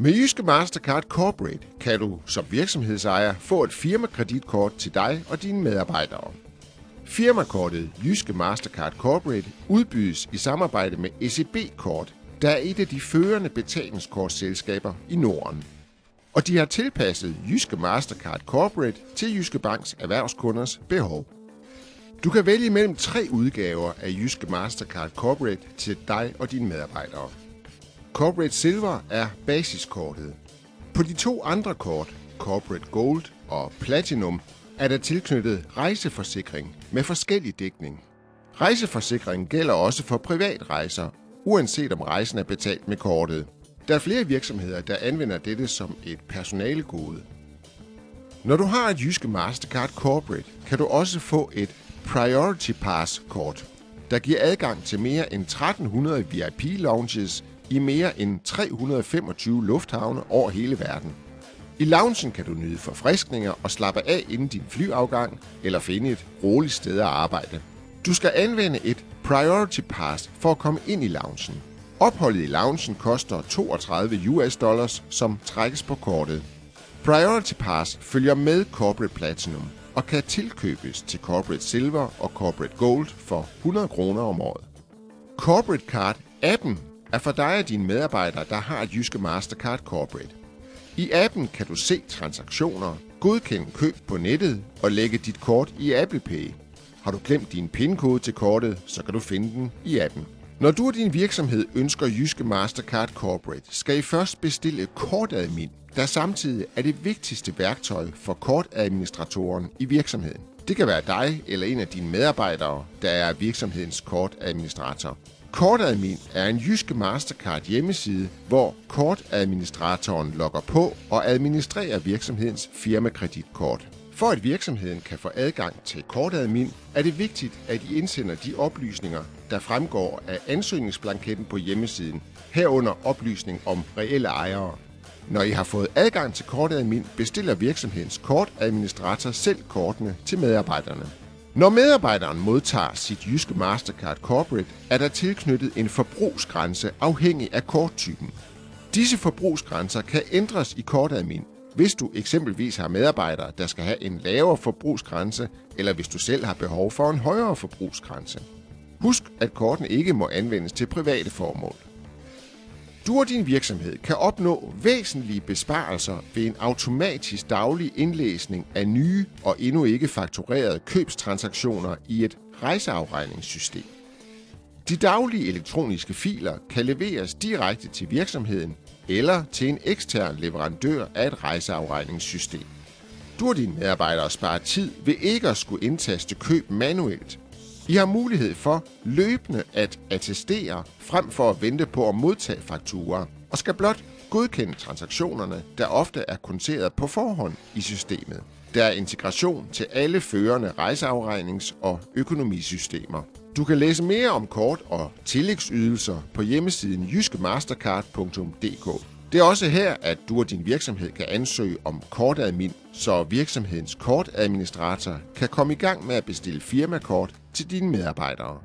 Med Jyske Mastercard Corporate kan du som virksomhedsejer få et firmakreditkort til dig og dine medarbejdere. Firmakortet Jyske Mastercard Corporate udbydes i samarbejde med SEB Kort, der er et af de førende betalingskortselskaber i Norden. Og de har tilpasset Jyske Mastercard Corporate til Jyske Banks erhvervskunders behov. Du kan vælge mellem tre udgaver af Jyske Mastercard Corporate til dig og dine medarbejdere. Corporate Silver er basiskortet. På de to andre kort, Corporate Gold og Platinum, er der tilknyttet rejseforsikring med forskellig dækning. Rejseforsikringen gælder også for privatrejser, uanset om rejsen er betalt med kortet. Der er flere virksomheder, der anvender dette som et personalegode. Når du har et Jyske Mastercard Corporate, kan du også få et Priority Pass kort, der giver adgang til mere end 1300 VIP-lounges i mere end 325 lufthavne over hele verden. I loungen kan du nyde forfriskninger og slappe af inden din flyafgang eller finde et roligt sted at arbejde. Du skal anvende et Priority Pass for at komme ind i loungen. Opholdet i loungen koster 32 US dollars, som trækkes på kortet. Priority Pass følger med Corporate Platinum og kan tilkøbes til Corporate Silver og Corporate Gold for 100 kroner om året. Corporate Card appen er for dig og dine medarbejdere, der har et Jyske Mastercard Corporate. I appen kan du se transaktioner, godkende køb på nettet og lægge dit kort i Apple Pay. Har du glemt din PIN-kode til kortet, så kan du finde den i appen. Når du og din virksomhed ønsker Jyske Mastercard Corporate, skal I først bestille kortadmin, der samtidig er det vigtigste værktøj for kortadministratoren i virksomheden. Det kan være dig eller en af dine medarbejdere, der er virksomhedens kortadministrator. Kortadmin er en Jyske Mastercard hjemmeside, hvor kortadministratoren logger på og administrerer virksomhedens firmakreditkort. For at virksomheden kan få adgang til kortadmin, er det vigtigt, at I indsender de oplysninger, der fremgår af ansøgningsblanketten på hjemmesiden, herunder oplysning om reelle ejere. Når I har fået adgang til kortadmin, bestiller virksomhedens kortadministrator selv kortene til medarbejderne. Når medarbejderen modtager sit Jyske Mastercard Corporate, er der tilknyttet en forbrugsgrænse afhængig af korttypen. Disse forbrugsgrænser kan ændres i kortadmin, hvis du eksempelvis har medarbejdere, der skal have en lavere forbrugsgrænse, eller hvis du selv har behov for en højere forbrugsgrænse. Husk, at kortene ikke må anvendes til private formål. Du og din virksomhed kan opnå væsentlige besparelser ved en automatisk daglig indlæsning af nye og endnu ikke fakturerede købstransaktioner i et rejseafregningssystem. De daglige elektroniske filer kan leveres direkte til virksomheden eller til en ekstern leverandør af et rejseafregningssystem. Du og dine medarbejdere sparer tid ved ikke at skulle indtaste køb manuelt. I har mulighed for løbende at attestere frem for at vente på at modtage fakturer, og skal blot godkende transaktionerne, der ofte er konteret på forhånd i systemet. Der er integration til alle førende rejseafregnings- og økonomisystemer. Du kan læse mere om kort og tillægsydelser på hjemmesiden jyskemastercard.dk. Det er også her, at du og din virksomhed kan ansøge om kortadmin, så virksomhedens kortadministrator kan komme i gang med at bestille firmakort til dine medarbejdere.